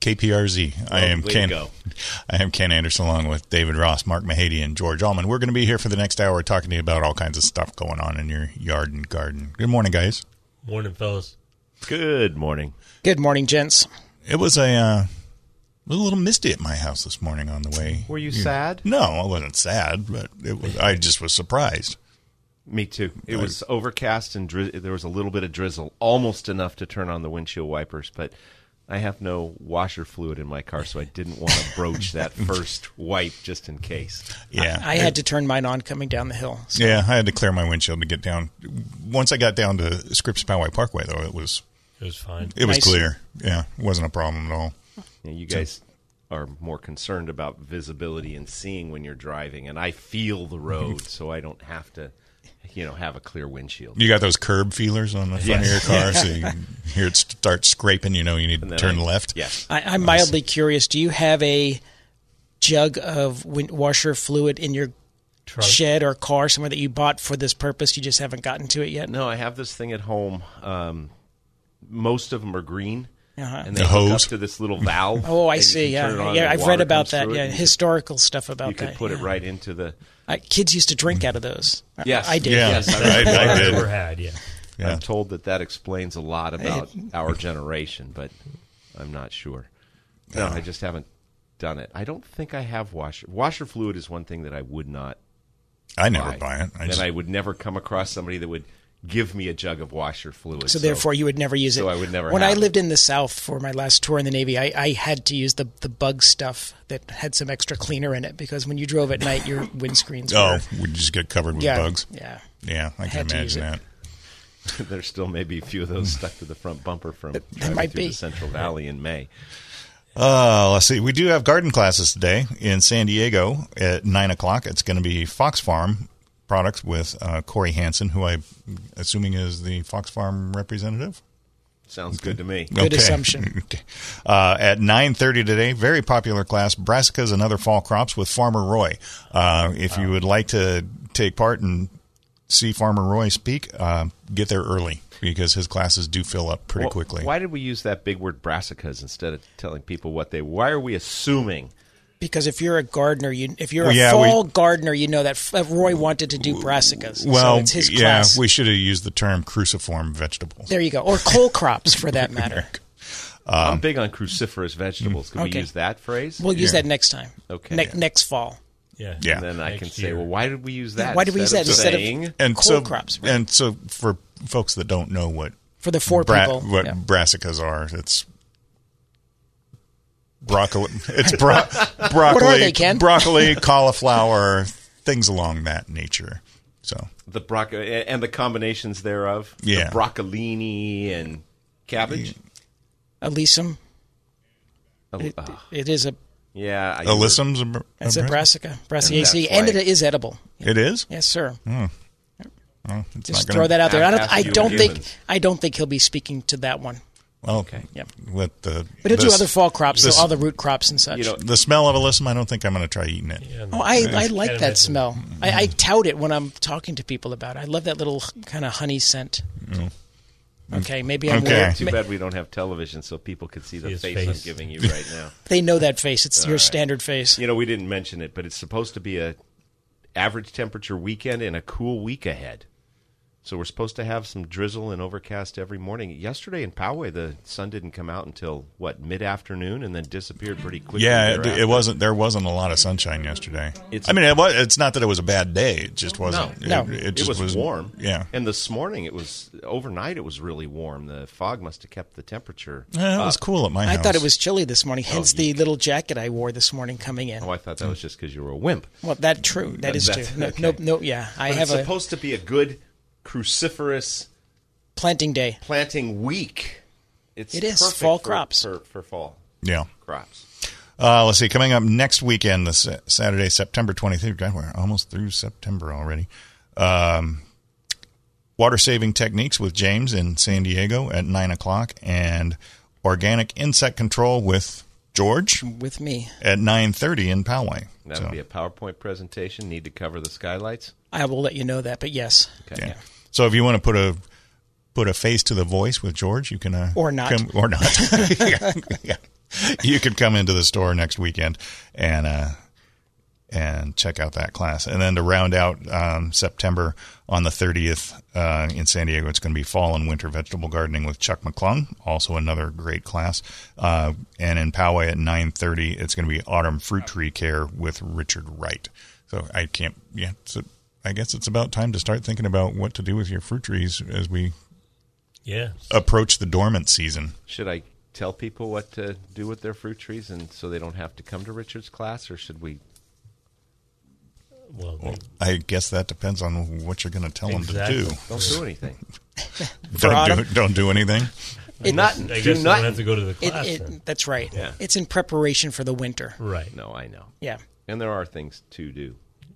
KPRZ. I am Ken. go. I am Ken Andersen, along with David Ross, Mark Mahady, and George Allman. We're going to be here for the next hour talking to you about all kinds of stuff going on in your yard and garden. Good morning, guys. Morning, fellas. Good morning. Good morning, gents. It was a, uh, a little misty at my house this morning on the way. Were you sad? No, I wasn't sad, but it was. I just was surprised. Me too. It was overcast and dri- there was a little bit of drizzle, almost enough to turn on the windshield wipers, but I have no washer fluid in my car, so I didn't want to broach that first wipe just in case. Yeah, I had to turn mine on coming down the hill. So Yeah, I had to clear my windshield to get down. Once I got down to Scripps Poway Parkway, though, it was It was fine. it was Nice. clear. Yeah, it wasn't a problem at all. Yeah, you guys are more concerned about visibility and seeing when you're driving, and I feel the road, so I don't have to, you know, have a clear windshield. You got those curb feelers on the front of your car, so you can hear it start scraping. You know, you need to turn I- left. Yes. I, I'm mildly curious. Do you have a jug of win- washer fluid in your Truck. shed or car somewhere that you bought for this purpose? You just haven't gotten to it yet. No, I have this thing at home. Um, most of them are green, Uh-huh. and they The hook hose? up to this little valve. Oh, I see. can turn it Yeah, yeah. I've read about that. Yeah, and you historical stuff about You that. You could put it right into the. I, kids used to drink out of those. I- Yes. I did. Yeah, Yes, I I, I Never did. had, yeah. Yeah. I'm told that that explains a lot about our generation, but I'm not sure. No, I just haven't done it. I don't think I have washer. Washer fluid is one thing that I would not I never buy. buy it. I and I would never come across somebody that would give me a jug of washer fluid. So therefore, you would never use it. so I would never When have I it. lived in the South for my last tour in the Navy, I, I had to use the the bug stuff that had some extra cleaner in it because when you drove at night, your windscreens. oh, were, we just get covered with yeah, bugs. Yeah. Yeah, I can had imagine that. there's still maybe a few of those stuck to the front bumper from driving might through be. the Central Valley in May. Uh, let's see. We do have garden classes today in San Diego at nine o'clock. It's going to be Fox Farm products with uh, Corey Hansen, who I'm assuming is the Fox Farm representative. Sounds good to me. Good assumption. Okay. Uh, at 9.30 today, very popular class, Brassicas and Other Fall Crops with Farmer Roy. Uh, if you would like to take part and see Farmer Roy speak, uh, get there early because his classes do fill up pretty Well, quickly. Why did we use that big word brassicas instead of telling people what they? Why are we assuming? Because if you're a gardener, you if you're Well, a yeah, fall we- gardener, you know that f- uh, Roy wanted to do brassicas. well, so it's his yeah, class. we should have used the term cruciform vegetables. there you go, or cole crops for that matter. I'm big on cruciferous vegetables. Can we use that phrase? We'll use Yeah. that next time. Okay. Ne- Yeah. next fall. Yeah. Yeah. and then I Next can say, year. well, why did we use that? Why did we use that instead of- And Cold so, crops, right. and so for folks that don't know what For the four bra- people. what yeah. brassicas are, it's broccoli. It's bro- broccoli. they, Ken? Broccoli, cauliflower, things along that nature. So the broccoli and the combinations thereof? Yeah. the broccolini and cabbage. Alyssum. Oh, It, it is a yeah, I- alyssum's a, it's a a brassica? brassica. Brassicaceae, that's and it is edible. It is. Yes, sir. Hmm. Well, it's Just not throw that out there. I don't. I don't think. humans. I don't think he'll be speaking to that one. Well, Okay. Yep. with the But he'll do other fall crops, so this- all the root crops and such. You know, the smell of alyssum. I don't think I'm going to try eating it. Yeah, oh, I, I can't like imagine. that smell. Mm-hmm. I, I tout it when I'm talking to people about it. I love that little kind of honey scent. Mm-hmm. Okay, maybe I'm Okay. weird. too bad we don't have television so people could see the See face, face. I'm giving you right now. They know that face. It's your standard face. you know, we didn't mention it, but it's supposed to be a average temperature weekend and a cool week ahead. So we're supposed to have some drizzle and overcast every morning. Yesterday in Poway, the sun didn't come out until what mid afternoon, and then disappeared pretty quickly. Yeah, it, it wasn't. There wasn't a lot of sunshine yesterday. It's- I mean, it was, it's not that it was a bad day. It just wasn't. No. It, No. it It just was, warm. Yeah. and this morning it was overnight. It was really warm. The fog must have kept the temperature. Yeah, it was cool at my I house. thought it was chilly this morning, oh, hence you- the little jacket I wore this morning coming in. Oh, I thought that was just because you were a wimp. Well, that true. That is true. That's- No, okay. no, no, yeah. I But have it's a supposed to be a good cruciferous planting day. planting week. It's It is. Fall for- crops. for, for fall Yeah. crops. Uh, let's see. Coming up next weekend, this Saturday, September 23rd. God, we're almost through September already. Um, water saving techniques with James in San Diego at 9 o'clock, and organic insect control with George with me. at 9.30 in Poway. That So, would be a PowerPoint presentation. Need to cover the skylights. I will let you know that, but yes. Okay. yeah. So if you want to put a put a face to the voice with George, you can uh, Or not. come, or not. yeah, yeah. You could come into the store next weekend and uh, and check out that class. And then to round out um, September on the 30th uh, in San Diego, it's going to be fall and winter vegetable gardening with Chuck McClung, also another great class. Uh, and in Poway at 9:30, it's going to be autumn fruit tree care with Richard Wright. So I can't. Yeah. So I guess it's about time to start thinking about what to do with your fruit trees as we Yeah. approach the dormant season. Should I tell people what to do with their fruit trees, and so they don't have to come to Richard's class, or should we? Well, Well, I guess that depends on what you're going to tell Exactly. them to do. Don't do anything. Don't do, don't do anything. It- Nothing. I do guess I don't have to go to the class. it, then. that's right. Yeah. It's in preparation for the winter. Right. No, I know. Yeah. And there are things to do.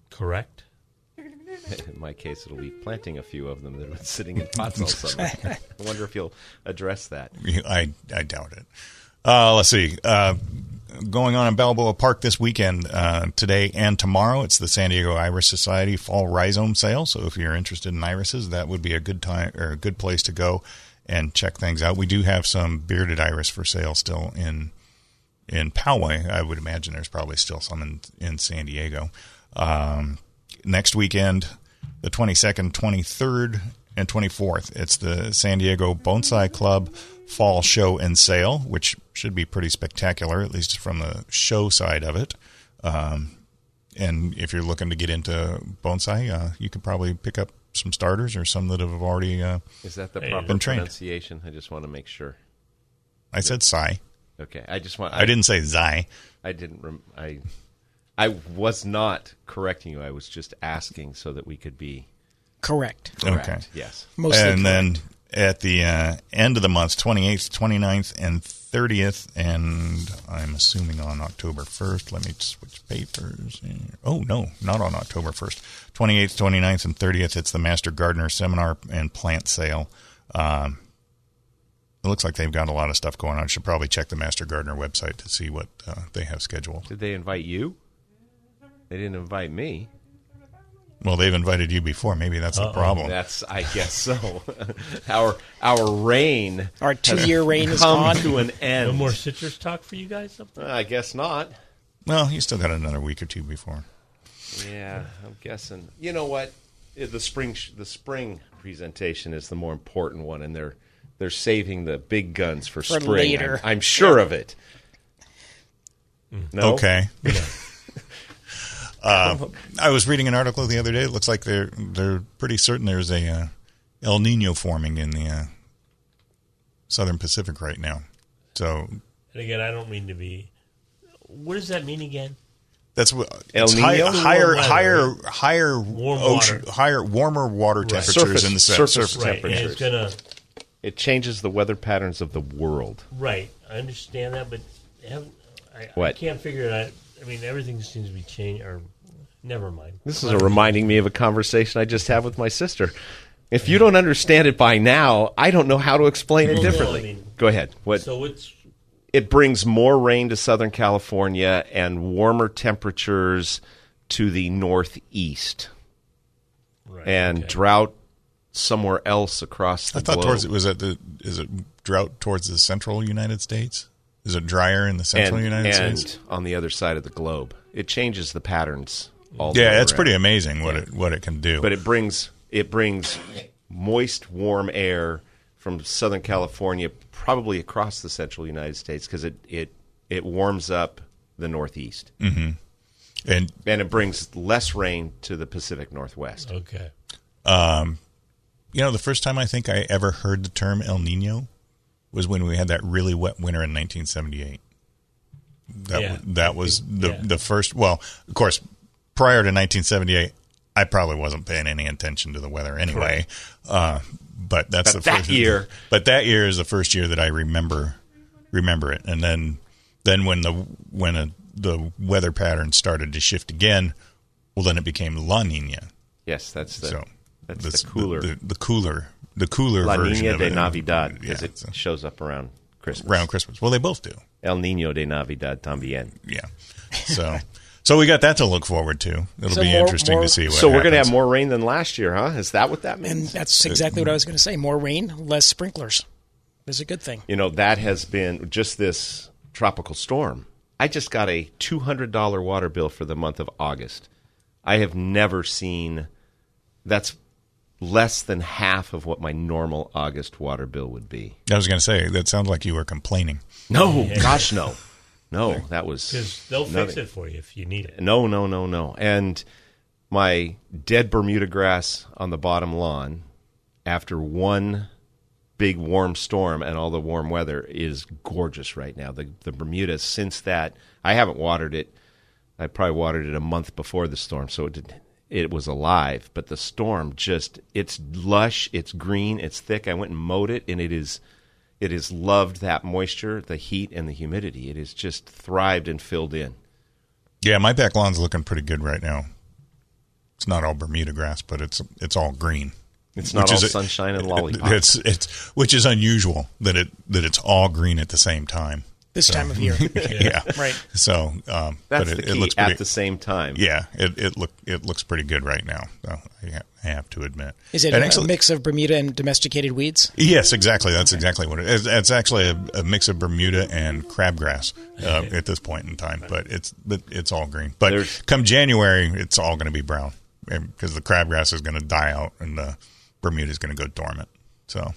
Correct. In my case, it'll be planting a few of them that have been sitting in pots all summer. I wonder if you'll address that. I I doubt it. Uh, let's see. Uh, going on in Balboa Park this weekend, uh, today and tomorrow, it's the San Diego Iris Society Fall Rhizome Sale. So if you're interested in irises, that would be a good time or a good place to go and check things out. We do have some bearded iris for sale still in in Poway. I would imagine there's probably still some in in San Diego. Um, next weekend, the 22nd, 23rd, and 24th, it's the San Diego Bonsai Club Fall Show and Sale, which should be pretty spectacular, at least from the show side of it. Um, and if you're looking to get into bonsai, uh, you could probably pick up some starters or some that have already. Uh, Is that the proper been trained. pronunciation? I just want to make sure. I said sai. Okay, I just want. I didn't say zai. I didn't. Rem- I. I was not correcting you. I was just asking so that we could be Correct. correct. Okay. Yes. Mostly and correct. then at the uh, end of the month, 28th, 29th, and 30th, and I'm assuming on October 1st. Let me switch papers. Oh, no, not on October 1st. 28th, 29th, and 30th, it's the Master Gardener Seminar and Plant Sale. Um, it looks like they've got a lot of stuff going on. I should probably check the Master Gardener website to see what uh, they have scheduled. Did they invite you? They didn't invite me. Well, they've invited you before. Maybe that's the Uh-oh. problem. That's. I guess so. our our reign. Our two-year reign is come gone. to an end. No more citrus talk for you guys up there? I guess not. Well, you still got another week or two before. Yeah, I'm guessing. You know what? The spring sh- the spring presentation is the more important one, and they're they're saving the big guns for, For spring. later. I'm, I'm sure of it. Hmm. No. Okay. uh, I was reading an article the other day. It looks like they're they're pretty certain there's a uh, El Nino forming in the uh, southern Pacific right now. So And again, I don't mean to be. What does that mean again? that's what El Nino? higher higher weather, higher right? higher Warm ocean water. higher warmer water temperatures Surface- in the se- surface surface. Right. And Temperatures. it's gonna. It changes the weather patterns of the world. Right. I understand that, but have, I, I can't figure it out. I mean, everything seems to be changing. Or never mind. This is a reminding me of a conversation I just had with my sister. If you don't understand it by now, I don't know how to explain it Well, no, differently. I mean- Go ahead. What So it's it brings more rain to Southern California and warmer temperatures to the northeast, right, and okay. drought somewhere else across the I thought globe. towards it was at the is it drought towards the central United States? Is it drier in the central and, United and States? on the other side of the globe. It changes the patterns all Yeah, way it's pretty amazing what it what it can do. But it brings it brings moist, warm air from Southern California, probably across the central United States, because it, it it warms up the Northeast mm-hmm. and and it brings less rain to the Pacific Northwest. Okay. Um, you know, the first time I think I ever heard the term El Nino was when we had that really wet winter in 1978. That Yeah. that was the Yeah. the first. Well, of course, prior to 1978, I probably wasn't paying any attention to the weather anyway. Uh, but that's But the that first year- But that year is the first year that I remember remember it. And then then when the when a, the weather pattern started to shift again, well, then it became La Nina. Yes, that's the So that's this- the cooler the, the cooler, the cooler La version Nina of de it. Navidad because Yeah, it so shows up around Christmas. around Christmas. Well, they both do. El Nino de Navidad también. Yeah. So, so we got that to look forward to. It'll So be more- interesting more- to see what. So we're going to have more rain than last year, huh? Is that what that And means? that's exactly what I was going to say. More rain, less sprinklers. Is a good thing. You know, that has been just this tropical storm. I just got a $200 water bill for the month of August. I have never seen that's less than half of what my normal August water bill would be. I was going to say that sounds like you were complaining. No, gosh, no. No, that was Because they'll fix it for you if you need it. No, no, no, no. And my dead Bermuda grass on the bottom lawn after one big warm storm and all the warm weather is gorgeous right now. The the Bermuda since that I haven't watered it. I probably watered it a month before the storm, so it did, it was alive. But the storm just it's lush, it's green, it's thick. I went and mowed it, and it is it has loved that moisture, the heat, and the humidity. It has just thrived and filled in. Yeah, my back lawn's looking pretty good right now. It's not all Bermuda grass, but it's it's all green. It's not all a- sunshine and lollipops. It's it's which is unusual that it that it's all green at the same time. This time of year. Yeah, Right. So, um, That's but the it, key. it looks at the same time. yeah, it it look it looks pretty good right now. So I have, I have to admit. Is it And a actually- mix of Bermuda and domesticated weeds? Yes, exactly. That's exactly what it is. It's actually a, a mix of Bermuda and crabgrass uh, at this point in time, but it's but it's all green. But There's- come January, it's all going to be brown because the crabgrass is going to die out and the Bermuda is going to go dormant. So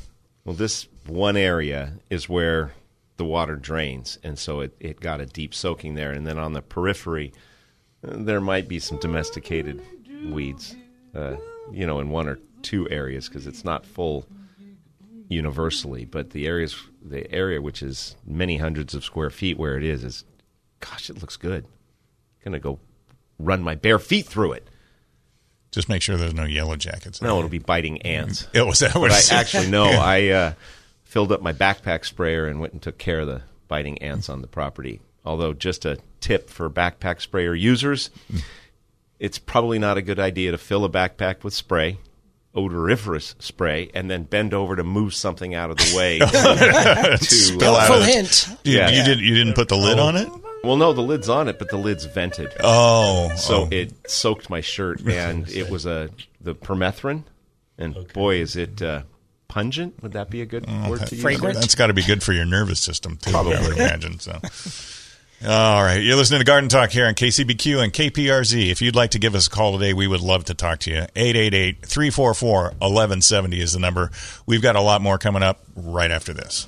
Well, this one area is where the water drains, and so it, it got a deep soaking there. And then on the periphery, there might be some domesticated weeds, uh, you know, in one or two areas because it's not full universally. But the areas, the area which is many hundreds of square feet where it is, is, gosh, it looks good. I'm gonna go run my bare feet through it. just make sure there's no yellow jackets. No, it'll be biting ants. it was that what I actually no. I uh, filled up my backpack sprayer and went and took care of the biting ants on the property. Although, just a tip for backpack sprayer users, it's probably not a good idea to fill a backpack with spray, odoriferous spray, and then bend over to move something out of the way. to, Spill uh, out Full of the- hint. You, Yeah. you didn't you didn't put the lid on it? well, no, the lid's on it, but the lid's vented. Oh, So oh. it soaked my shirt, and it was a the permethrin, and boy, is it uh, pungent. Would that be a good word to use? Fragrant? That's got to be good for your nervous system too. Probably. I would imagine so. All right, you're listening to Garden Talk here on KCBQ and KPRZ. If you'd like to give us a call today, we would love to talk to you. 888-344-1170 is the number. We've got a lot more coming up right after this.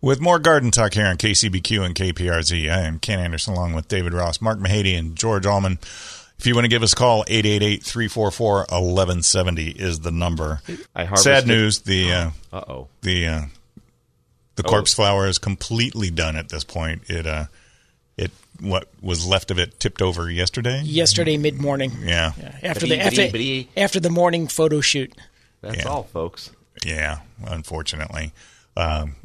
with more garden talk here on KCBQ and KPRZ. I am Ken Andersen along with David Ross, Mark Mahady, and George Allman. If you want to give us a call, 888-344-1170 is the number. I Sad news, the uh, Uh oh. the uh, the Oh. corpse flower is completely done at this point. It uh it what was left of it tipped over yesterday. Yesterday mid morning. Yeah, Yeah, after the after, biddy, biddy. after the morning photo shoot. That's Yeah. all, folks. yeah. Unfortunately, um,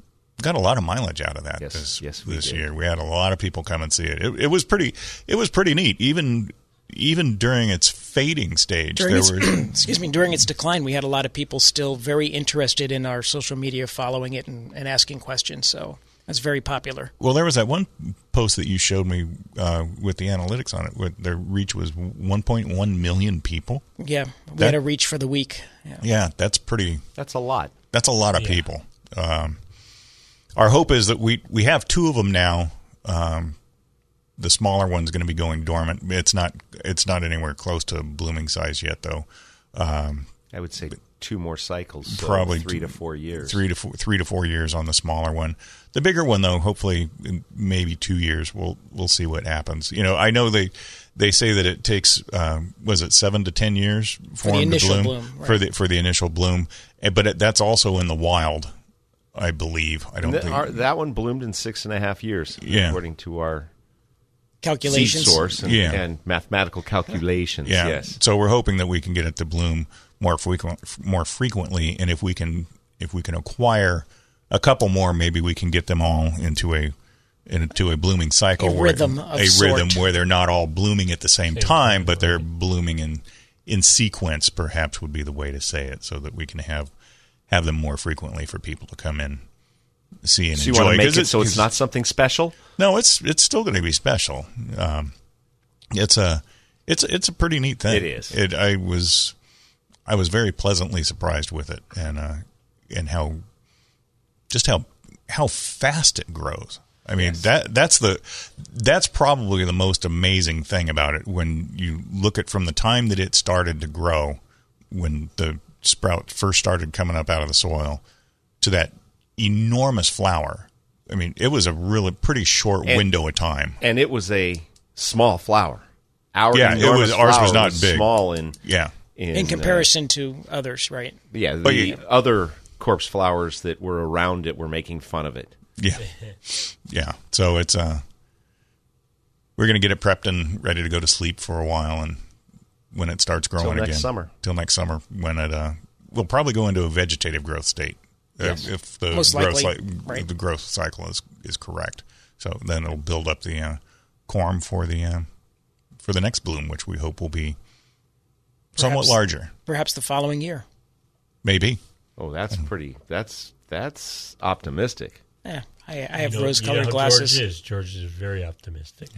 got a lot of mileage out of that Yes, this yes, we this did. year. We had a lot of people come and see it. It, it was pretty. It was pretty neat. Even even during its fading stage, During there its, were excuse me, during its decline, we had a lot of people still very interested in our social media, following it and, and asking questions. So that's very popular. Well, there was that one post that you showed me uh, with the analytics on it. Where their reach was 1.1 million people. Yeah, we That- had a reach for the week. Yeah. Yeah, that's pretty. That's a lot. That's a lot of Yeah. people. Um, our hope is that we we have two of them now. Um, the smaller one's going to be going dormant. It's not. It's not anywhere close to blooming size yet, though. Um, I would say two more cycles, so Probably three two- to four years. three to four, three to four years on the smaller one. The bigger one, though, hopefully in maybe two years. We'll we'll see what happens. You know, I know they they say that it takes um, was it seven to ten years for, the them initial to bloom, bloom, for the for the initial bloom, but it, that's also in the wild, I believe. I don't Th- think our- that one bloomed in six and a half years, Yeah. according to our seed Calculations. source and, Yeah. and mathematical calculations. Yeah. Yes. So we're hoping that we can get it to bloom more frequent, more frequently, and if we can, if we can acquire a couple more, maybe we can get them all into a into a blooming cycle, A where- rhythm of a sort. rhythm where they're not all blooming at the same time, but they're blooming in in sequence. Perhaps would be the way to say it, so that we can have have them more frequently for people to come in, see and So you enjoy. want to make 'Cause it so it's not something special? no, it's it's still going to be special. Um, it's a it's it's a pretty neat thing. It is. It I was I was very pleasantly surprised with it and uh, and how just how how fast it grows. I mean that that's the that's probably the most amazing thing about it when you look at from the time that it started to grow when the sprout first started coming up out of the soil to that enormous flower. I mean, it was a really pretty short And- window of time. And it was a small flower. Our Yeah, it was- ours was flower not big. Small in Yeah. in, in uh, comparison to others, right? yeah, the But you- other corpse flowers that were around it were making fun of it. Yeah. Yeah. So it's uh we're going to get it prepped and ready to go to sleep for a while and when it starts growing Till next again. summer. Till next summer when it uh we'll probably go into a vegetative growth state. Yes. If the Most growth likely, cy- right. the growth cycle is is correct. So then it'll build up the uh corm for the uh, for the next bloom which we hope will be somewhat larger. Perhaps the following year. Maybe. Oh, that's pretty. That's that's optimistic. Yeah, I, I have You know- rose-colored you know glasses. George is. George is very optimistic.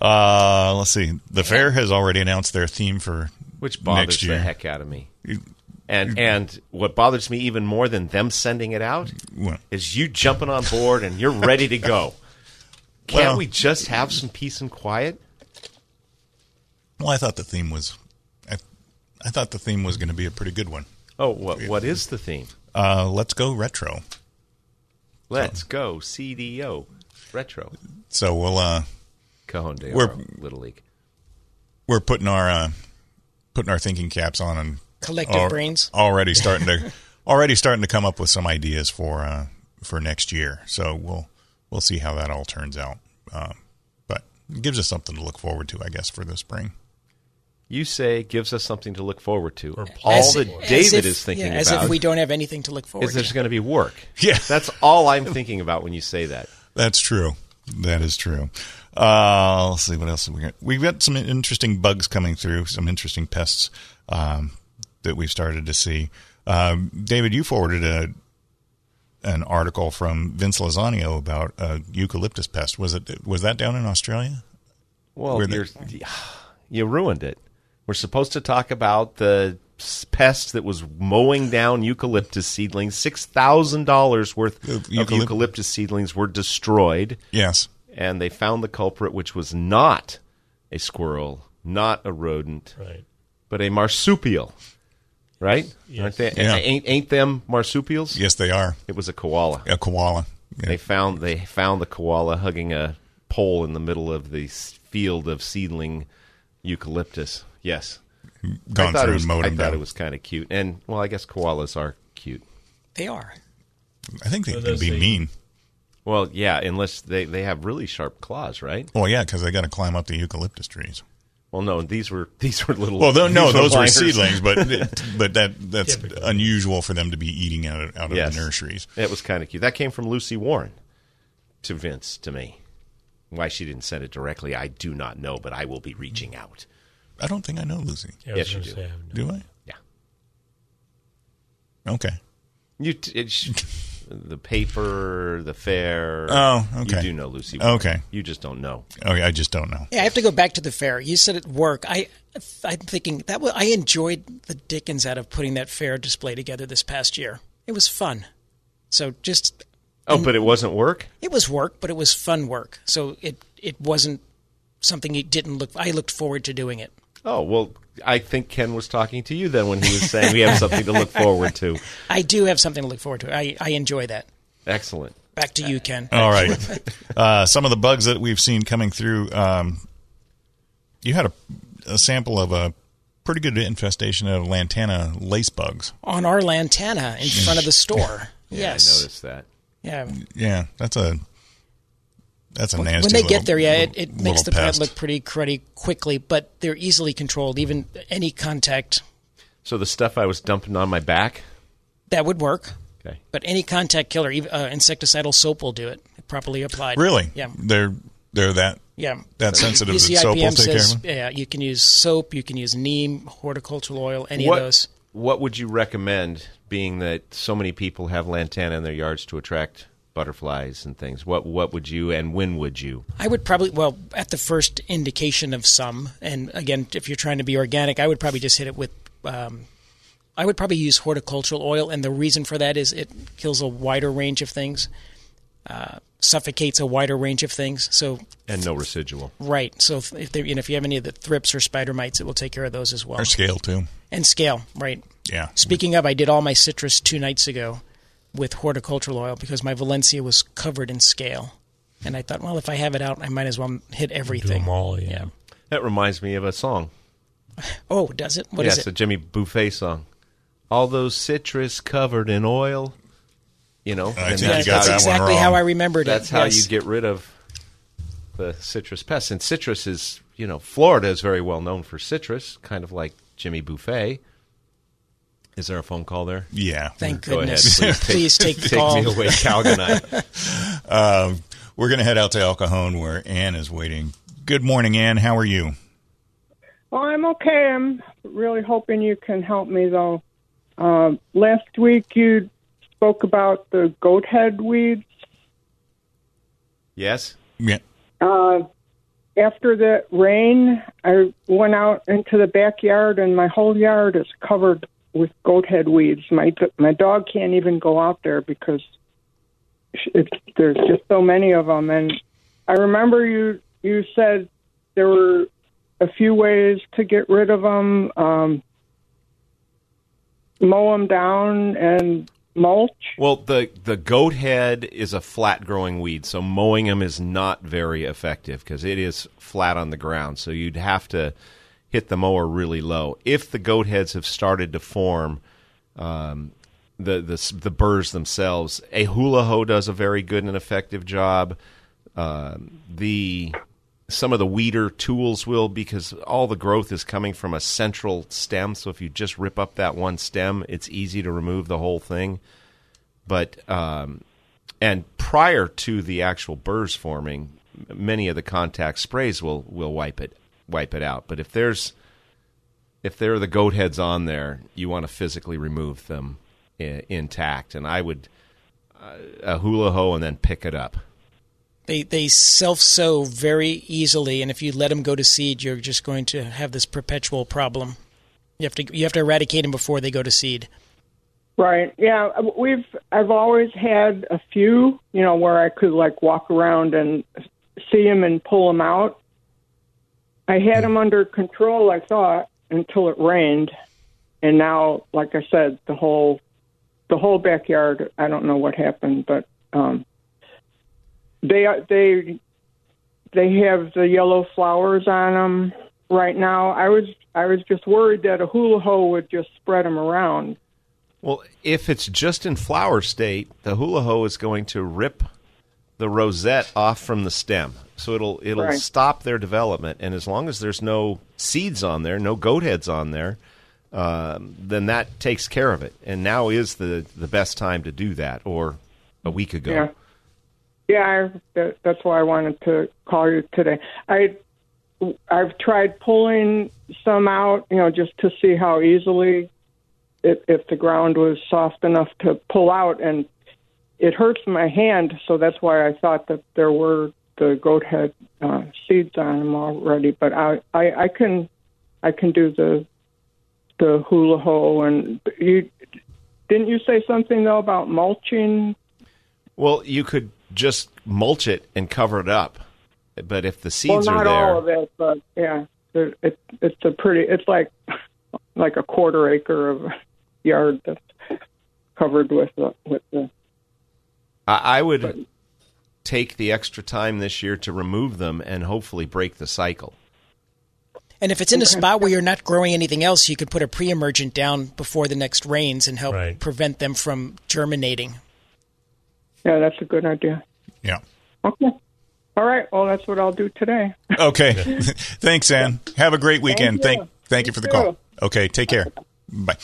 Uh let's see. The fair has already announced their theme for which bothers next year. the heck out of me. And and what bothers me even more than them sending it out Well, is you jumping on board and you're ready to go. Can't Well- we just have some peace and quiet? Well, I thought the theme was, I, I thought the theme was going to be a pretty good one. Oh, what what is the theme? Uh, let's go retro. Let's go CDO retro So we'll uh, Cajon de We're- Little League. we're putting our uh, putting our thinking caps on and Collective al- brains. already starting to already starting to come up with some ideas for uh, for next year. So we'll we'll see how that all turns out. Um, but it gives us something to look forward to, I guess, for the spring. You say gives us something to look forward to. Or All As- that David if- is thinking yeah, as about if we don't have anything to look forward to. is there's going to be work. Yeah. That's all I'm thinking about when you say that. That's true. That is true. Uh, let's see what else we got. We've got some interesting bugs coming through, some interesting pests um, that we've started to see. Um, David, you forwarded a an article from Vince Lazaneo about a eucalyptus pest. Was it was that down in Australia? Well, Where you're, you ruined it. We're supposed to talk about the pest that was mowing down eucalyptus seedlings. Six thousand dollars worth Of of eucalyptus seedlings were destroyed, Yes. and they found the culprit, which was not a squirrel, not a rodent, Right. but a marsupial. Right? Yes. Aren't they? Yeah. Ain't ain't them marsupials? Yes, they are It was a koala. a koala. Yeah. They found they found the koala hugging a pole in the middle of the field of seedling eucalyptus. Yes, mm, Gone I thought through it was, and mowed I thought down. it was kind of cute, and well, I guess koalas are cute. They are. I think they Well, can be things- mean. Well, yeah, unless they, they have really sharp claws, right? Well, yeah, because they got to climb up the eucalyptus trees. Well, no, these were these were little. Well, tho- no, those were seedlings, but but that that's Typical. unusual for them to be eating out of, out of Yes. the nurseries. It was kind of cute. That came from Lucy Warren to Vince to me. Why she didn't send it directly, I do not know, but I will be reaching out. I don't think I know Lucy. Yeah, I Yes, you do. say, I Do I? Yeah, Okay. you t- it's, the paper, the fair. Oh, okay. You do know Lucy. Warren. Okay. you just don't know. Okay, I just don't know. Yeah, I have to go back to the fair. You said at work. I, I'm thinking that was, I enjoyed the dickens out of putting that fair display together this past year. It was fun. So just Oh, but it wasn't work. it was work, but it was fun work. So it it wasn't something you didn't look. I looked forward to doing it. Oh well, I think Ken was talking to you then when he was saying we have something to look forward to. I do have something to look forward to. I, I enjoy that. Excellent. Back to you, Ken. All right. Uh, some of the bugs that we've seen coming through. Um, you had a, a sample of a pretty good infestation of lantana lace bugs. On our lantana in front of the store. yes. I noticed that. Yeah. Yeah, that's a that's a nasty. when they little- get there, yeah, it, little- it makes the little plant look pretty cruddy quickly, but they're easily controlled. Even any contact So the stuff I was dumping on my back. that would work. Okay. But any contact killer, even, uh, insecticidal soap will do it properly applied. Really? Yeah. They're they're that Yeah. that sensitive that soap will UCIPM take care of them. yeah, you can use soap, you can use neem, horticultural oil, any what of those. What would you recommend, being that so many people have lantana in their yards to attract butterflies and things? What What would you and when would you? I would probably, well, at the first indication of some, and again, if you're trying to be organic, I would probably just hit it with, um, I would probably use horticultural oil, and the reason for that is it kills a wider range of things, uh, suffocates a wider range of things. So, And no residual. right. So if, if, you know, if you have any of the thrips or spider mites, it will take care of those as well. Or scale too. And scale, right. Yeah. Speaking of, I did all my citrus two nights ago with horticultural oil because my Valencia was covered in scale. And I thought, well, if I have it out, I might as well hit Do everything. them all, yeah. That reminds me of a song. Oh, does it? What yeah, is it's a? Jimmy Buffett song. All those citrus covered in oil. You know, I and think you got that's that one exactly wrong. how I remembered it. That's how yes. you get rid of the citrus pests. And citrus is, you know, Florida is very well known for citrus, kind of like Jimmy Buffett. Is there a phone call there? Yeah. Thank Go ahead, goodness. please. Please take the Take call. me away, Calgonite. Um, we're going to head out to El Cajon where Ann is waiting. Good morning, Ann. How are you? Well, I'm okay. I'm really hoping you can help me, though. Um, last week you spoke about the goat head weeds. yes? Yeah. Uh, after the rain, I went out into the backyard, and my whole yard is covered with goat head weeds. My my dog can't even go out there because it's, there's just so many of them. And I remember you you said there were a few ways to get rid of them. Um, mow them down and mulch. Well, the the goat head is a flat growing weed, so mowing them is not very effective because it is flat on the ground. So you'd have to hit the mower really low. If the goat heads have started to form, um, the the the burrs themselves, a hula hoe does a very good and effective job. Um, the some of the weeder tools will because all the growth is coming from a central stem. So if you just rip up that one stem, it's easy to remove the whole thing. But um, and prior to the actual burrs forming, many of the contact sprays will will wipe it wipe it out. But if there's if there are the goat heads on there, you want to physically remove them I- intact. And I would uh, a hula hoe and then pick it up. They they self sow very easily, and if you let them go to seed, you're just going to have this perpetual problem. You have to you have to eradicate them before they go to seed. Right. Yeah, we've I've always had a few, you know, where I could like walk around and see them and pull them out. I had them under control, I thought, until it rained, and now, like I said, the whole the whole backyard. I don't know what happened, but um, they they they have the yellow flowers on them right now. I was I was just worried that a hula hoe would just spread them around. Well, if it's just in flower state, the hula hoe is going to rip the rosette off from the stem. So it'll it'll Right. stop their development, and as long as there's no seeds on there, no goat heads on there, um, then that takes care of it. And now is the the best time to do that, or a week ago. Yeah. Yeah, I, that, that's why I wanted to call you today. I I've tried pulling some out, you know, just to see how easily if, if the ground was soft enough to pull out, and it hurts my hand, so that's why I thought that there were the goat head uh, seeds on them already. But I, I I can I can do the the hula hole, and you didn't you say something though about mulching Well, you could just mulch it and cover it up, but if the seeds not are there, not all of it, but yeah, it, it, it's a pretty. It's like like a quarter acre of yard that's covered with the, with the. I, I would take the extra time this year to remove them and hopefully break the cycle. And if it's in a spot where you're not growing anything else, you could put a pre-emergent down before the next rains and help Right. prevent them from germinating. Yeah, that's a good idea. Yeah. Okay. All right. Well, that's what I'll do today. Okay. Thanks, Ann. Have a great weekend. Thank you. Thank thank you for the You call. Okay, take care. Bye.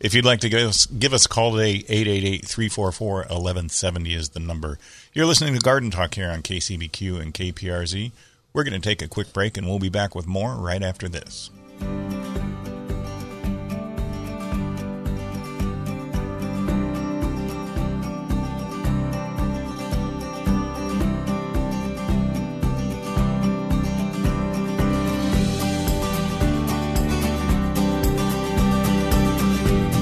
If you'd like to give us, give us a call today, 888-344-1170 is the number. You're listening to Garden Talk here on KCBQ and KPRZ. We're going to take a quick break and we'll be back with more right after this.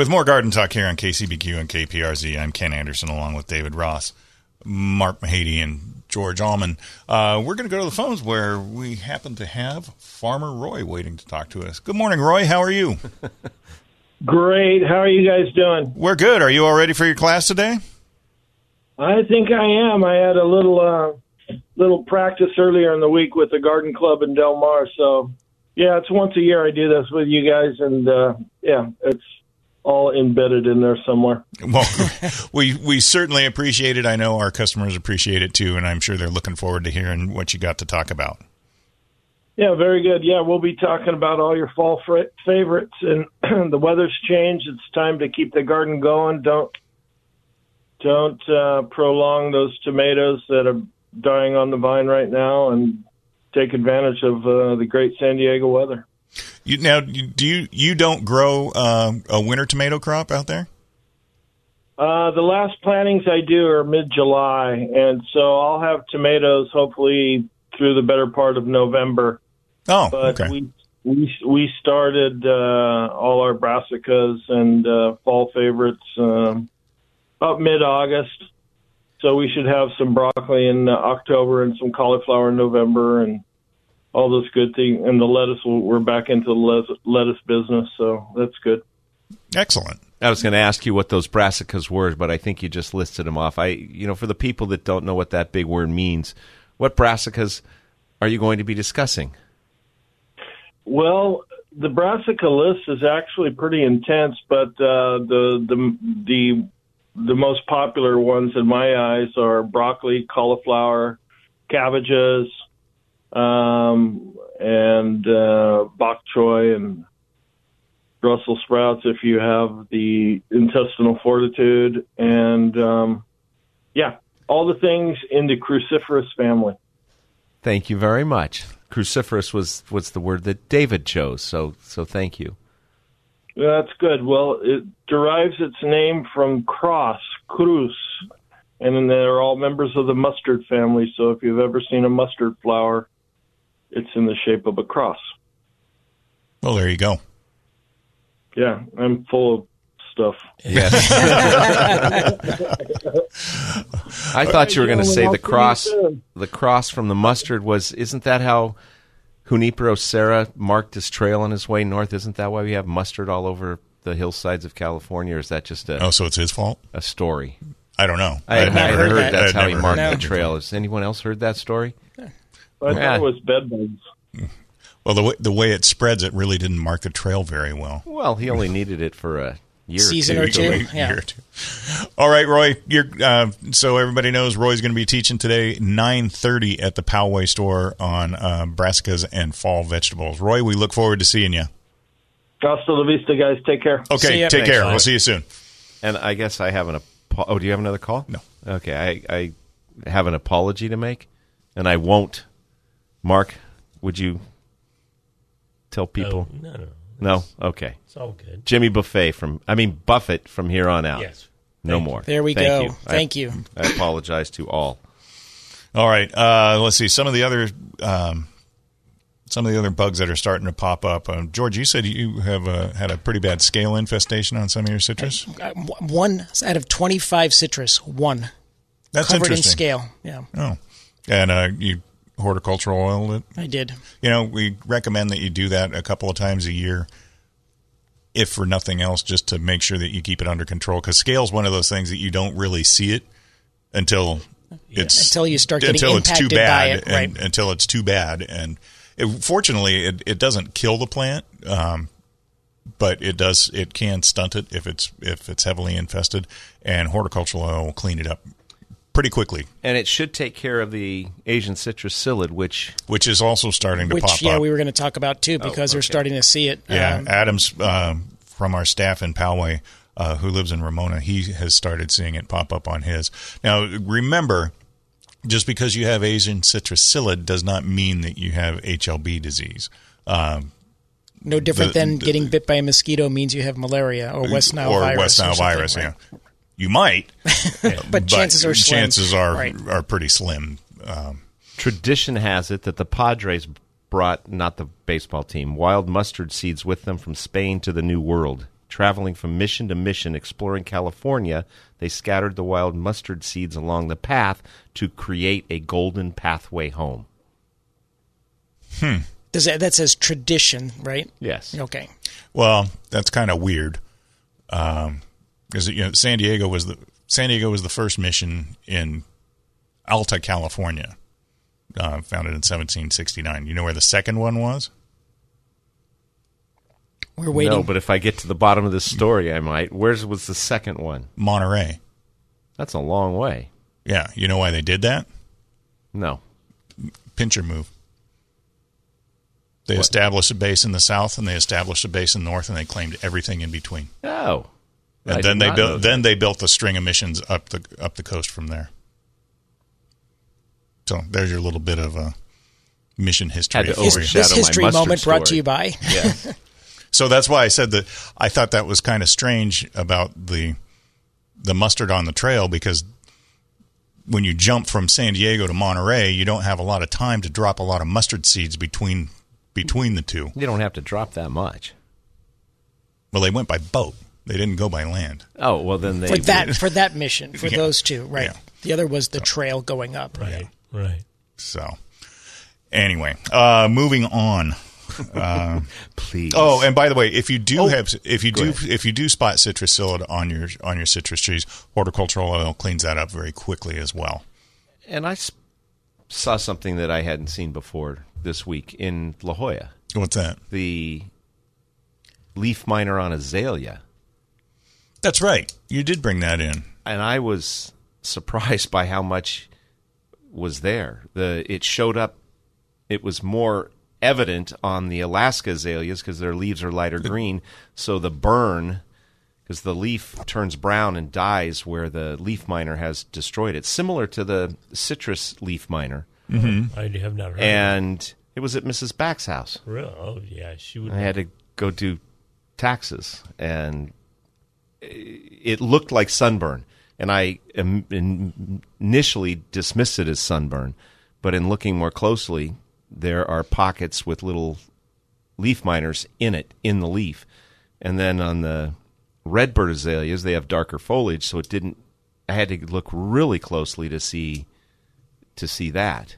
with more Garden Talk here on KCBQ and KPRZ. I'm Ken Andersen along with David Ross, Mark Mahady, and George Allman. Uh, we're going to go to the phones where we happen to have Farmer Roy waiting to talk to us. Good morning, Roy. How are you? Great. How are you guys doing? We're good. Are you all ready for your class today? I think I am. I had a little uh, little practice earlier in the week with the garden club in Del Mar. So, yeah, it's once a year I do this with you guys, and uh, yeah, it's all embedded in there somewhere. Well, we we certainly appreciate it. I know our customers appreciate it too, and I'm sure they're looking forward to hearing what you got to talk about. Yeah, very good. Yeah, we'll be talking about all your fall favorites, and the weather's changed. It's time to keep the garden going. Don't don't uh, prolong those tomatoes that are dying on the vine right now, and take advantage of uh, the great San Diego weather. You, now, do you you don't grow uh, a winter tomato crop out there? Uh, the last plantings I do are mid July, and so I'll have tomatoes hopefully through the better part of November. Oh, But okay. we we we started uh, all our brassicas and uh, fall favorites um, up mid August, so we should have some broccoli in October and some cauliflower in November and all those good things. And the lettuce, we're back into the lettuce, lettuce business, so that's good. Excellent. I was going to ask you what those brassicas were, but I think you just listed them off. I, you know, for the people that don't know what that big word means, what brassicas are you going to be discussing? Well, the brassica list is actually pretty intense, but uh, the the the the most popular ones in my eyes are broccoli, cauliflower, cabbages, um, and uh, bok choy and Brussels sprouts if you have the intestinal fortitude, and um, yeah, all the things in the cruciferous family. Thank you very much. Cruciferous was was the word that David chose, so so thank you. Yeah, That's good. Well, it derives its name from cross, cruz, and then they're all members of the mustard family. So if you've ever seen a mustard flower, it's in the shape of a cross. Well, there you go. Yeah, I'm full of stuff. Yes. I thought you were going to say the cross. The cross from the mustard was. Isn't that how Junipero Serra marked his trail on his way north? Isn't that why we have mustard all over the hillsides of California? Or is that just a, Oh, so it's his fault? a story? I don't know. I, I'd I never heard, that. that's I'd how he marked heard the trail. Has anyone else heard that story? I thought it was bed bugs. Well, the way, the way it spreads, it really didn't mark the trail very well. Well, he only needed it for a year Season or or two. two. Wait a yeah. year or two. All right, Roy. You're uh, so everybody knows Roy's going to be teaching today nine thirty at the Poway store on uh, brassicas and fall vegetables. Roy, we look forward to seeing you. Hasta la vista, guys. Take care. Okay, take Thanks, care. Roy. We'll see you soon. And I guess I have an apo- oh, do you have another call? No. Okay, I, I have an apology to make, and I won't. Mark, would you tell people? Oh, no, no, No. Okay. it's all good. Jimmy Buffet from I mean Buffett from here on out. Yes. No Thank you. more. There we Thank go. You. Thank I, you. I apologize to all. All right. Uh, let's see some of the other um, some of the other bugs that are starting to pop up. Um, George, you said you have uh, had a pretty bad scale infestation on some of your citrus. W- One out of 25 citrus, one That's covered in scale. Yeah, Oh, and uh, you horticultural oil it. I did. You know, we recommend that you do that a couple of times a year, if for nothing else, just to make sure that you keep it under control. Because scale is one of those things that you don't really see it until it's Until you start getting until it's too bad, it, and, right. until it's too bad. And it, fortunately, it, it doesn't kill the plant, um, but it does. It can stunt it if it's if it's heavily infested. And horticultural oil will clean it up pretty quickly, And it should take care of the Asian citrus psyllid, which which is also starting to Which pop yeah, up. we were going to talk about too because we're starting to see it. Yeah, Um, Adams um, from our staff in Poway, uh, who lives in Ramona, he has started seeing it pop up on his. Now, remember, just because you have Asian citrus psyllid does not mean that you have HLB disease. Um, no different the- than the- getting bit by a mosquito means you have malaria or West Nile or virus. West Nile something, virus. right? Yeah, you might, But, chances are slim. chances are Right. are pretty slim. Um, tradition has it that the Padres brought not the baseball team wild mustard seeds with them from Spain to the New World. Traveling from mission to mission exploring California, they scattered the wild mustard seeds along the path to create a golden pathway home. Hmm. Does that, that says tradition, right? Yes. Okay. Well, that's kind of weird, because you know San Diego was the San Diego was the first mission in Alta, California, uh, founded in 1769. You know where the second one was? We're waiting. No, but if I get to the bottom of this story, I might. Where's was the second one? Monterey. That's a long way. Yeah, you know why they did that? No. Pincher move. They established a base in the south, and they established a base in the north, and they claimed everything in between. Oh. And I then they built. that. Then they built a string of missions up the up the coast from there. So there's your little bit of a mission history. Had to for His- this history mustard moment brought to you by. Yes. So that's why I said that I thought that was kind of strange about the the mustard on the trail because when you jump from San Diego to Monterey, you don't have a lot of time to drop a lot of mustard seeds between between the two. you don't have to drop that much. Well, they went by boat. They didn't go by land. Oh, well then they for that for that mission for Yeah. those two right Yeah. the other was the trail going up Right. Right. So anyway, uh, moving on. Uh, please. Oh, and by the way, if you do Oh, have, if you do, ahead. if you do spot citrus psyllid on your on your citrus trees, horticultural oil cleans that up very quickly as well. And I s- saw something that I hadn't seen before this week in La Jolla. What's that? The leaf miner on azalea. That's right. You did bring that in. And I was surprised by how much was there. The it showed up it was more evident on the Alaska azaleas because their leaves are lighter green, so the burn because the leaf turns brown and dies where the leaf miner has destroyed it, similar to the citrus leaf miner. Mm-hmm. I have not heard. And it was at Mrs. Back's house. of it. Real? Oh yeah, she would. I had to go do taxes, and it looked like sunburn. And I initially dismissed it as sunburn, but in looking more closely, there are pockets with little leaf miners in it, in the leaf. And then on the redbird azaleas, they have darker foliage, so it didn't. I had to look really closely to see to see that,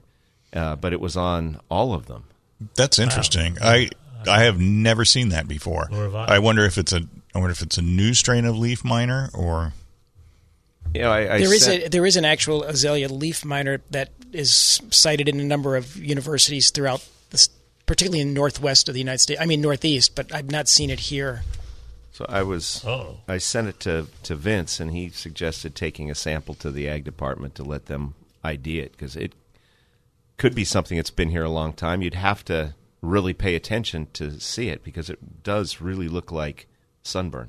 uh, but it was on all of them. That's interesting. I I have never seen that before. I. I wonder if it's a I wonder if it's a new strain of leaf miner or You know, I, I There is sent- a there is an actual azalea leaf miner that is cited in a number of universities throughout this, particularly in northwest of the United States. I mean northeast, but I've not seen it here. So I was Oh. I sent it to to Vince, and he suggested taking a sample to the ag department to let them ID it because it could be something that's been here a long time. You'd have to really pay attention to see it because it does really look like sunburn.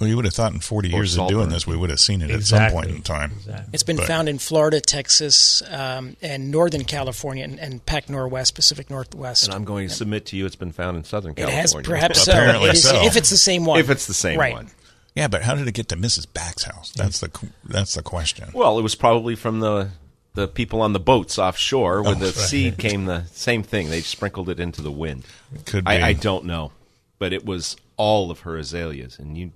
well, you would have thought in forty Or years of doing saltburn. this we would have seen it Exactly. at some point in time. Exactly. It's been But- found in Florida, Texas, um, and Northern California, and, and Pac Northwest, Pacific Northwest. And I'm going to submit to you it's been found in Southern California. it California. has perhaps so. Apparently It is- so. If it's the same one, if it's the same right. one. Yeah, but how did it get to Mrs. Back's house? That's the that's the question. Well, it was probably from the the people on the boats offshore. When Oh, the right. seed came, the same thing. They sprinkled it into the wind. Could be. I, I don't know, but it was all of her azaleas, and you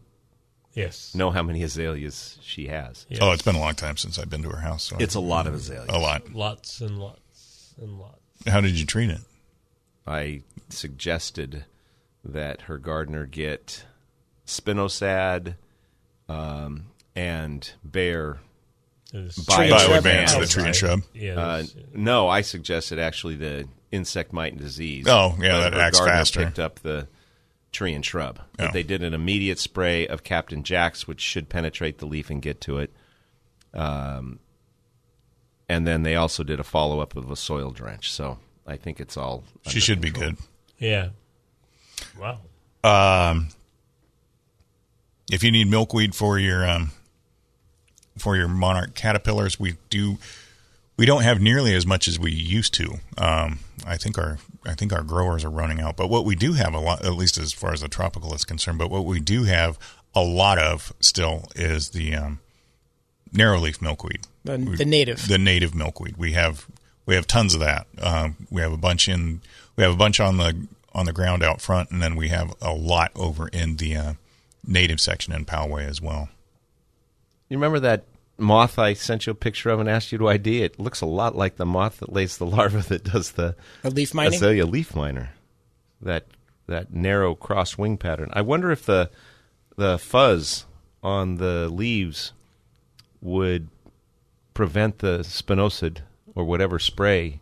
Yes. know how many azaleas she has. Yes. Oh, it's been a long time since I've been to her house. So It's a lot of azaleas. a lot. Lots and lots and lots. How did you treat it? I suggested that her gardener get spinosad um, and Bayer. There's Bio- Bio shrub. advance the tree and shrub. Yeah. Uh, no, I suggested actually the insect mite and disease. Oh, yeah, that acts gardener faster. Picked up the tree and shrub. But Oh. they did an immediate spray of Captain Jack's, which should penetrate the leaf and get to it. Um, and then they also did a follow up of a soil drench. So I think it's all. She under should be good. yeah. Wow. Um, if you need milkweed for your um, for your monarch caterpillars, we do. We don't have nearly as much as we used to. Um, I think our I think our growers are running out. But what we do have a lot, at least as far as the tropical is concerned. But what we do have a lot of still is the um, narrow leaf milkweed. The, We- the native. the native milkweed. We have we have tons of that. Um, we have a bunch in we have a bunch on the on the ground out front, and then we have a lot over in the uh, native section in Poway as well. You remember that moth I sent you a picture of and asked you to ID? It looks a lot like the moth that lays the larva that does the the leaf mining. azalea leaf miner. That that narrow cross wing pattern. I wonder if the the fuzz on the leaves would prevent the spinosad or whatever spray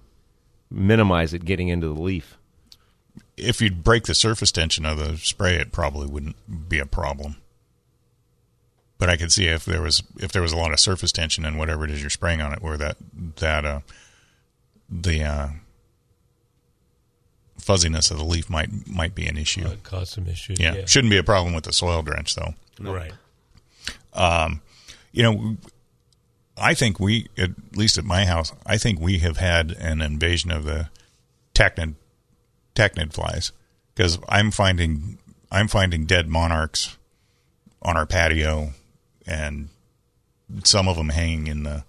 minimize it getting into the leaf. If you'd break the surface tension of the spray, it probably wouldn't be a problem. But I could see if there was if there was a lot of surface tension and whatever it is you're spraying on it, where that that uh, the uh, fuzziness of the leaf might might be an issue. Uh, cause some issues. Yeah. Yeah. Shouldn't be a problem with the soil drench, though. Right. Um, You know, I think we, at least at my house, I think we have had an invasion of the tachinid, tachinid flies because I'm finding I'm finding dead monarchs on our patio and some of them hanging in the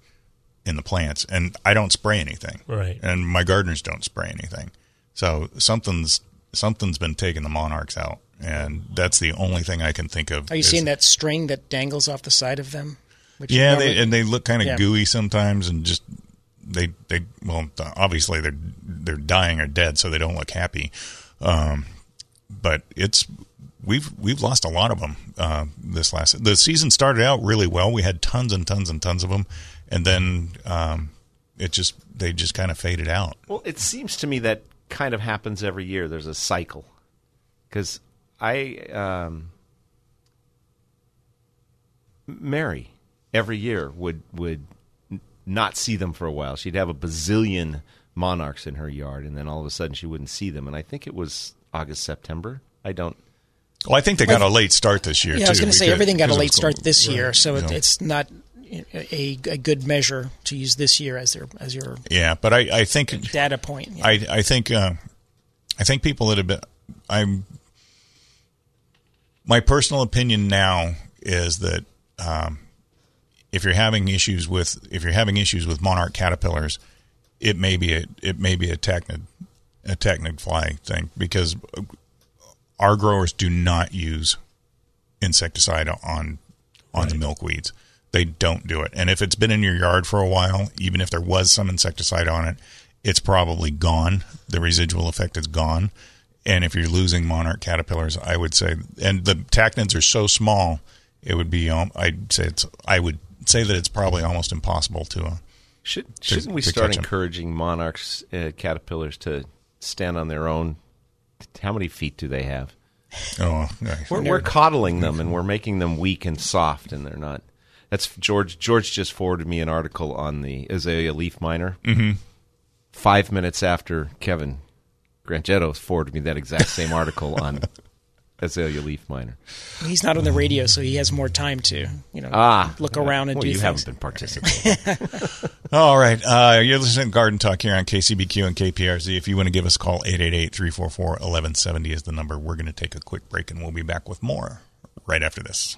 in the plants and I don't spray anything. Right. And my gardeners don't spray anything. So something's something's been taking the monarchs out and that's the only thing I can think of. Are you is- seeing that string that dangles off the side of them? Which yeah, normally- they, and they look kind of Yeah. gooey sometimes, and just they they well, obviously they're they're dying or dead, so they don't look happy. Um, but it's we've we've lost a lot of them uh, this last. The season started out really well. We had tons and tons and tons of them, and then um, it just they just kind of faded out. Well, it seems to me that kind of happens every year. There's a cycle. Because I, um, Mary, every year would would not see them for a while. She'd have a bazillion monarchs in her yard, and then all of a sudden she wouldn't see them. And I think it was August, September. I don't. Well, I think they got a late start this year. Yeah, I was going to say everything got a late start this year, so it, it's not a, a good measure to use this year as their as your Yeah, but I, I think data point. Yeah. I I think uh, I think people that have been I'm my personal opinion now is that um, if you're having issues with if you're having issues with monarch caterpillars, it may be a it may be a tachinid a tachinid fly thing because our growers do not use insecticide on on the milkweeds. They don't do it. And if it's been in your yard for a while, even if there was some insecticide on it, it's probably gone. The residual effect is gone. And if you're losing monarch caterpillars, I would say, and the tachinids are so small, it would be. Um, I'd say it's. I would say that it's probably almost impossible to. Uh, Should, shouldn't we to start encouraging monarchs, uh, caterpillars to stand on their own? How many feet do they have? oh, nice. We're, we're coddling them and we're making them weak and soft, and they're not. That's George. George just forwarded me an article on the Azalea leaf miner. Mm-hmm. Five minutes after Kevin Grangetto forwarded me that exact same article on Azalea leaf miner. He's not on the radio, so he has more time to you know Ah, look around and well, do you things. haven't been participating. All right. Uh, you're listening to Garden Talk here on KCBQ and KPRZ. If you want to give us a call, 888-344-1170 is the number. We're going to take a quick break, and we'll be back with more right after this.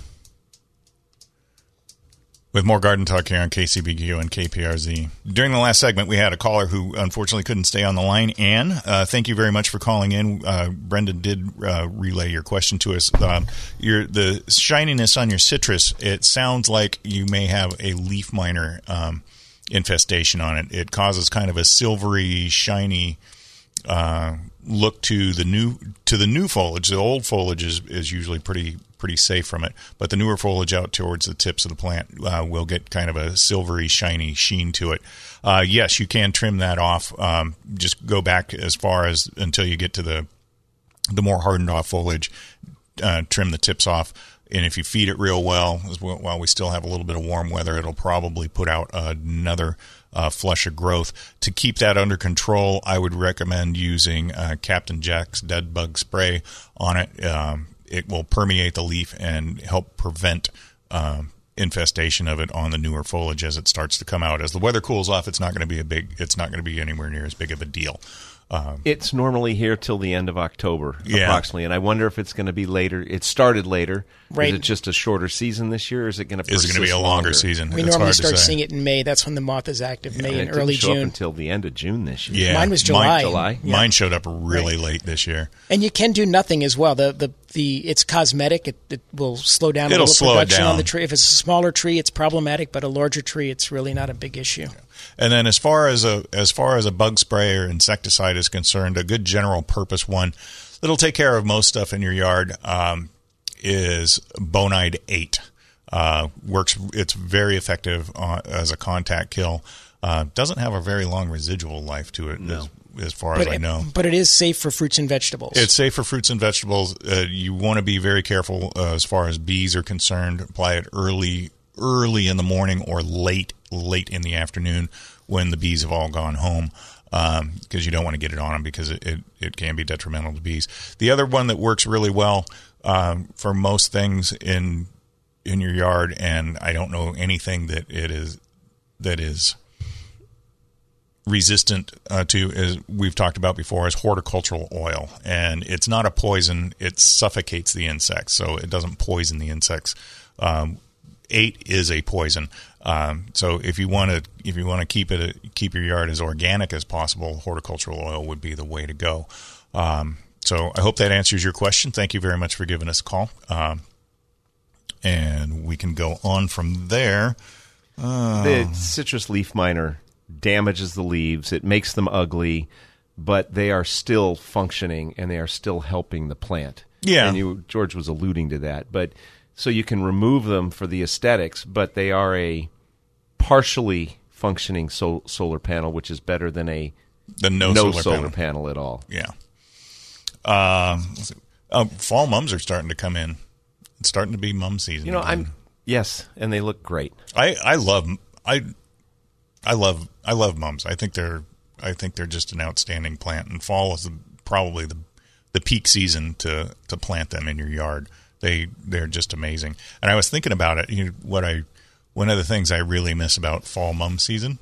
with more garden talk here on KCBQ and KPRZ. During the last segment, we had a caller who unfortunately couldn't stay on the line. Anne, uh, thank you very much for calling in. Uh, Brendan did uh, relay your question to us. Um, your the shininess on your citrus. It sounds like you may have a leaf miner um, infestation on it. It causes kind of a silvery, shiny uh, look to the new to the new foliage. The old foliage is, is usually pretty pretty safe from it, but the newer foliage out towards the tips of the plant uh, will get kind of a silvery, shiny sheen to it. Uh, yes, you can trim that off. Um, just go back as far as until you get to the the more hardened off foliage. Uh, trim the tips off. And if you feed it real well, well, while we still have a little bit of warm weather, it'll probably put out another uh, flush of growth. To keep that under control, I would recommend using uh, Captain Jack's Dead Bug Spray on it. Um, it will permeate the leaf and help prevent um, infestation of it on the newer foliage as it starts to come out. As the weather cools off, it's not going to be a big. It's not going to be anywhere near as big of a deal. Um, It's normally here till the end of October, Yeah. approximately, and I wonder if it's going to be later. It started later. Right. Is it just a shorter season this year? Or is it going to? is it going to be a longer season? We It's normally hard start say. seeing it in May. That's when the moth is active. May And it and didn't early show up June. until the end of June this year. Yeah, Mine was July. July. Yeah. Mine showed up really late this year. And you can do nothing as well. The the the it's cosmetic. It, it will slow down It'll a little slow it production on the tree. If it's a smaller tree, it's problematic. But a larger tree, it's really not a big issue. And then as far as a as far as a bug spray or insecticide is concerned, a good general purpose one that'll take care of most stuff in your yard um, is Bonide Eight. Uh, works. It's very effective uh, as a contact kill. Uh, doesn't have a very long residual life to it, as, as far as But I it, know. but it is safe for fruits and vegetables. It's safe for fruits and vegetables. Uh, you want to be very careful uh, as far as bees are concerned. Apply it early, early in the morning or late, late in the afternoon when the bees have all gone home, because you don't want to get it on them because it, it, it can be detrimental to bees. The other one that works really well um, for most things in in your yard, and I don't know anything that it is that is resistant uh, to, as we've talked about before, is horticultural oil. And it's not a poison; it suffocates the insects, so it doesn't poison the insects. Um, eight is a poison. Um, so if you want to, if you want to keep it, keep your yard as organic as possible, horticultural oil would be the way to go. Um, so I hope that answers your question. Thank you very much for giving us a call. Um, and we can go on from there. The citrus leaf miner damages the leaves. It makes them ugly, but they are still functioning and they are still helping the plant. Yeah. and you George was alluding to that. But so you can remove them for the aesthetics, but they are a partially functioning sol- solar panel, which is better than a The no, no, solar, solar, panel. panel. at all. Yeah. Um. Uh, fall mums are starting to come in. It's starting to be mum season. You know, again. I'm yes, and they look great. I I love I I love I love mums. I think they're I think they're just an outstanding plant. And fall is probably the the peak season to to plant them in your yard. They they're just amazing. And I was thinking about it. You know, what I one of the things I really miss about fall mum season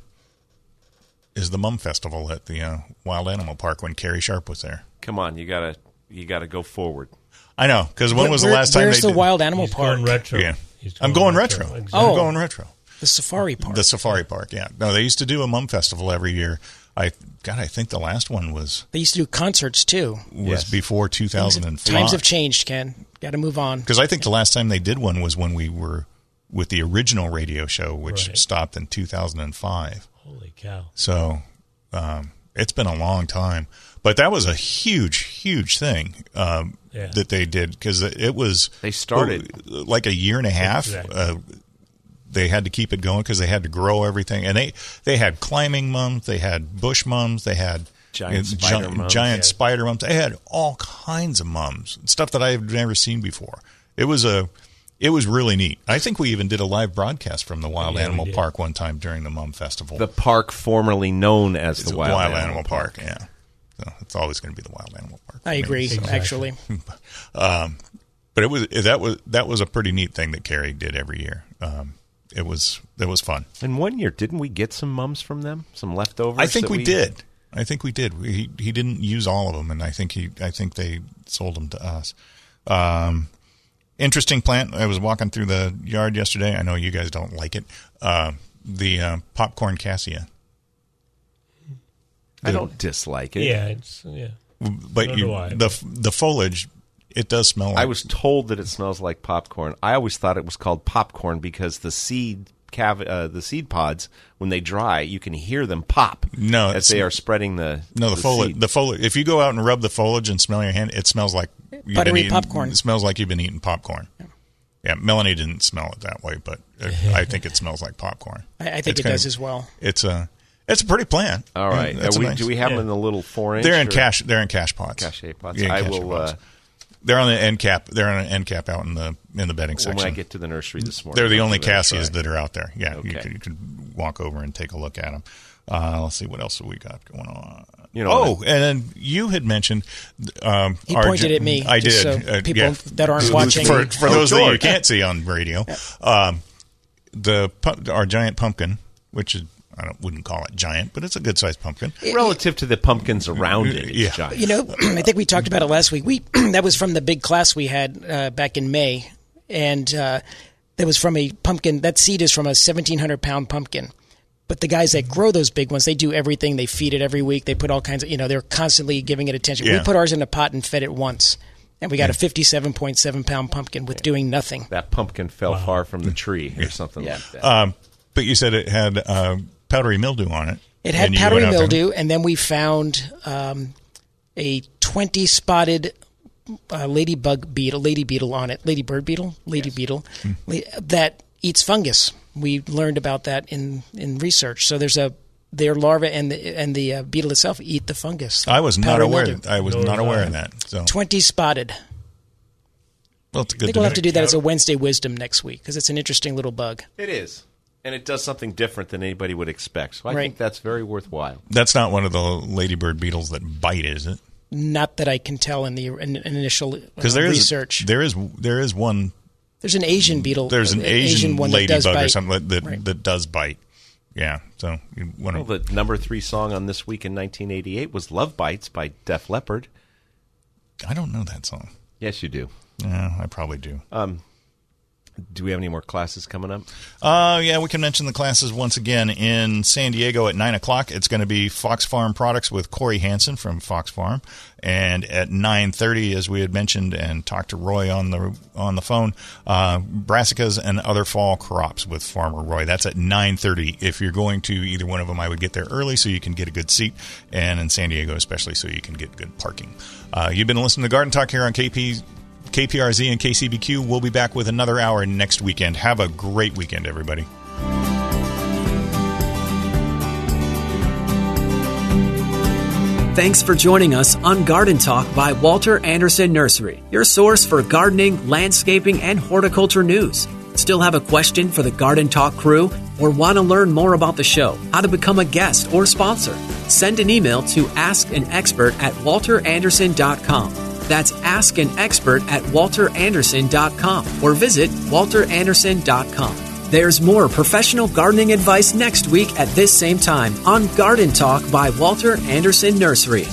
is the mum festival at the uh, Wild Animal Park when Carrie Sharp was there. Come on, you gotta you gotta go forward. I know because when Where- was the where- last time Where's they the did- Wild Animal He's Park? going retro. Yeah, He's I'm going retro. Exactly. I'm Oh. going retro. The Safari Park. The Safari Park, yeah. No, they used to do a mum festival every year. I God, I think the last one was they used to do concerts too. was Yes. before 2005. Times have changed, Ken. Got to move on. Because I think the last time they did one was when we were with the original radio show, which Right. stopped in 2005. Holy cow! So um, it's been a long time. But that was a huge, huge thing um, Yeah. that they did because it was They started- like a year and a half. Exactly. Uh, they had to keep it going because they had to grow everything, and they they had climbing mums, they had bush mums, they had Giant gi- spider mums, giant yeah. spider mums. They had all kinds of mums, stuff that I've never seen before. It was a it was really neat. I think we even did a live broadcast from the Wild Yeah, Animal. Park one time during the Mum Festival. The park formerly known as It's the a Wild, Animal, Park. Yeah, so it's always going to be the Wild Animal Park. I agree. Exactly. Actually, but it was that was that was a pretty neat thing that Carrie did every year. Um, it was it was fun. And one year, didn't we get some mums from them? Some leftovers? I think that we, did. I think we did. We, he he didn't use all of them, and I think he I think they sold them to us. Um, interesting plant. I was walking through the yard yesterday. I know you guys don't like it. Uh, the uh, popcorn cassia, I don't dislike it. Yeah, it's yeah. but you, do the the foliage it does smell. Like, I was told that it smells like popcorn. I always thought it was called popcorn because the seed cav- uh, the seed pods when they dry, you can hear them pop. No, as they are spreading the No, the, foliage. seed. The foliage. If you go out and rub the foliage and smell your hand, it smells like Buttery eating- popcorn. It smells like you've been eating popcorn. Yeah, Melanie didn't smell it that way, but uh, I think it smells like popcorn. I, I think It's it does of- as well. It's a it's a pretty plant. All right. That's we, nice- do we have them in the little four inch? They're in or- cash. They're in cash pots. Cachet pots. Yeah, I cachet will. pots. Uh, They're on the end cap. They're on an end cap out in the in the bedding when section. When I get to the nursery this morning, They're the only give it a cassias that are out there. Yeah, you, Okay. can, you can walk over and take a look at them. Uh, let's see what else have we got going on. You know, oh, and then you had mentioned. Um, He our pointed at me, I did. so uh, people yeah. that aren't watching- For, for Oh, those that you can't see on radio, um, the our giant pumpkin, which is I don't, wouldn't call it giant, but it's a good sized pumpkin. relative to the pumpkins around it, it's Yeah. giant. You know, I think we talked about it last week. We that was from the big class we had uh, back in May, and uh, that was from a pumpkin. That seed is from a seventeen hundred pound pumpkin. But the guys that grow those big ones, they do everything. They feed it every week. They put all kinds of, you know, they're constantly giving it attention. We put ours in a pot and fed it once, and we got a fifty-seven point seven pound pumpkin with doing nothing. that pumpkin fell far from the tree or something Yeah. like that. Um, but you said it had uh, powdery mildew on it. It had powdery went out there- mildew, and then we found um, a twenty-spotted uh, ladybug beetle, lady beetle on it, ladybird beetle, lady beetle, Hmm. la- that eats fungus. We learned about that in, in research. So there's a their larvae and the and the uh, beetle itself eat the fungus. I was not Powdery aware. mildew. I was Nor not was aware I. of that. So Twenty spotted. well, it's I good think we'll know. have to do that as a Wednesday wisdom next week because it's an interesting little bug. It is. And it does something different than anybody would expect. So I Right. think that's very worthwhile. That's not one of the ladybird beetles that bite, is it? Not that I can tell in the in, in initial uh, Because there is research. there is there is one. there's an Asian beetle. There's an uh, Asian, one that does ladybug or something that that, Right. that does bite. Yeah. So you want to. Well, the number three song on this week in 1988 was "Love Bites" by Def Leppard. I don't know that song. Yes, you do. Yeah, I probably do. Do we have any more classes coming up? Uh, yeah, we can mention the classes once again in San Diego at nine o'clock. It's going to be Fox Farm Products with Corey Hansen from Fox Farm, and at nine thirty, as we had mentioned and talked to Roy on the on the phone, uh, brassicas and other fall crops with Farmer Roy. That's at nine thirty. If you're going to either one of them, I would get there early so you can get a good seat, and in San Diego especially so you can get good parking. Uh, you've been listening to Garden Talk here on KP KPRZ and KCBQ. We'll be back with another hour next weekend. Have a great weekend, everybody. Thanks for joining us on Garden Talk by Walter Andersen Nursery, your source for gardening, landscaping, and horticulture news. Still have a question for the Garden Talk crew or want to learn more about the show, how to become a guest or sponsor? Send an email to askanexpert at walterandersen.com. That's askanexpert at walterandersen.com or visit walterandersen.com. There's more professional gardening advice next week at this same time on Garden Talk by Walter Andersen Nursery.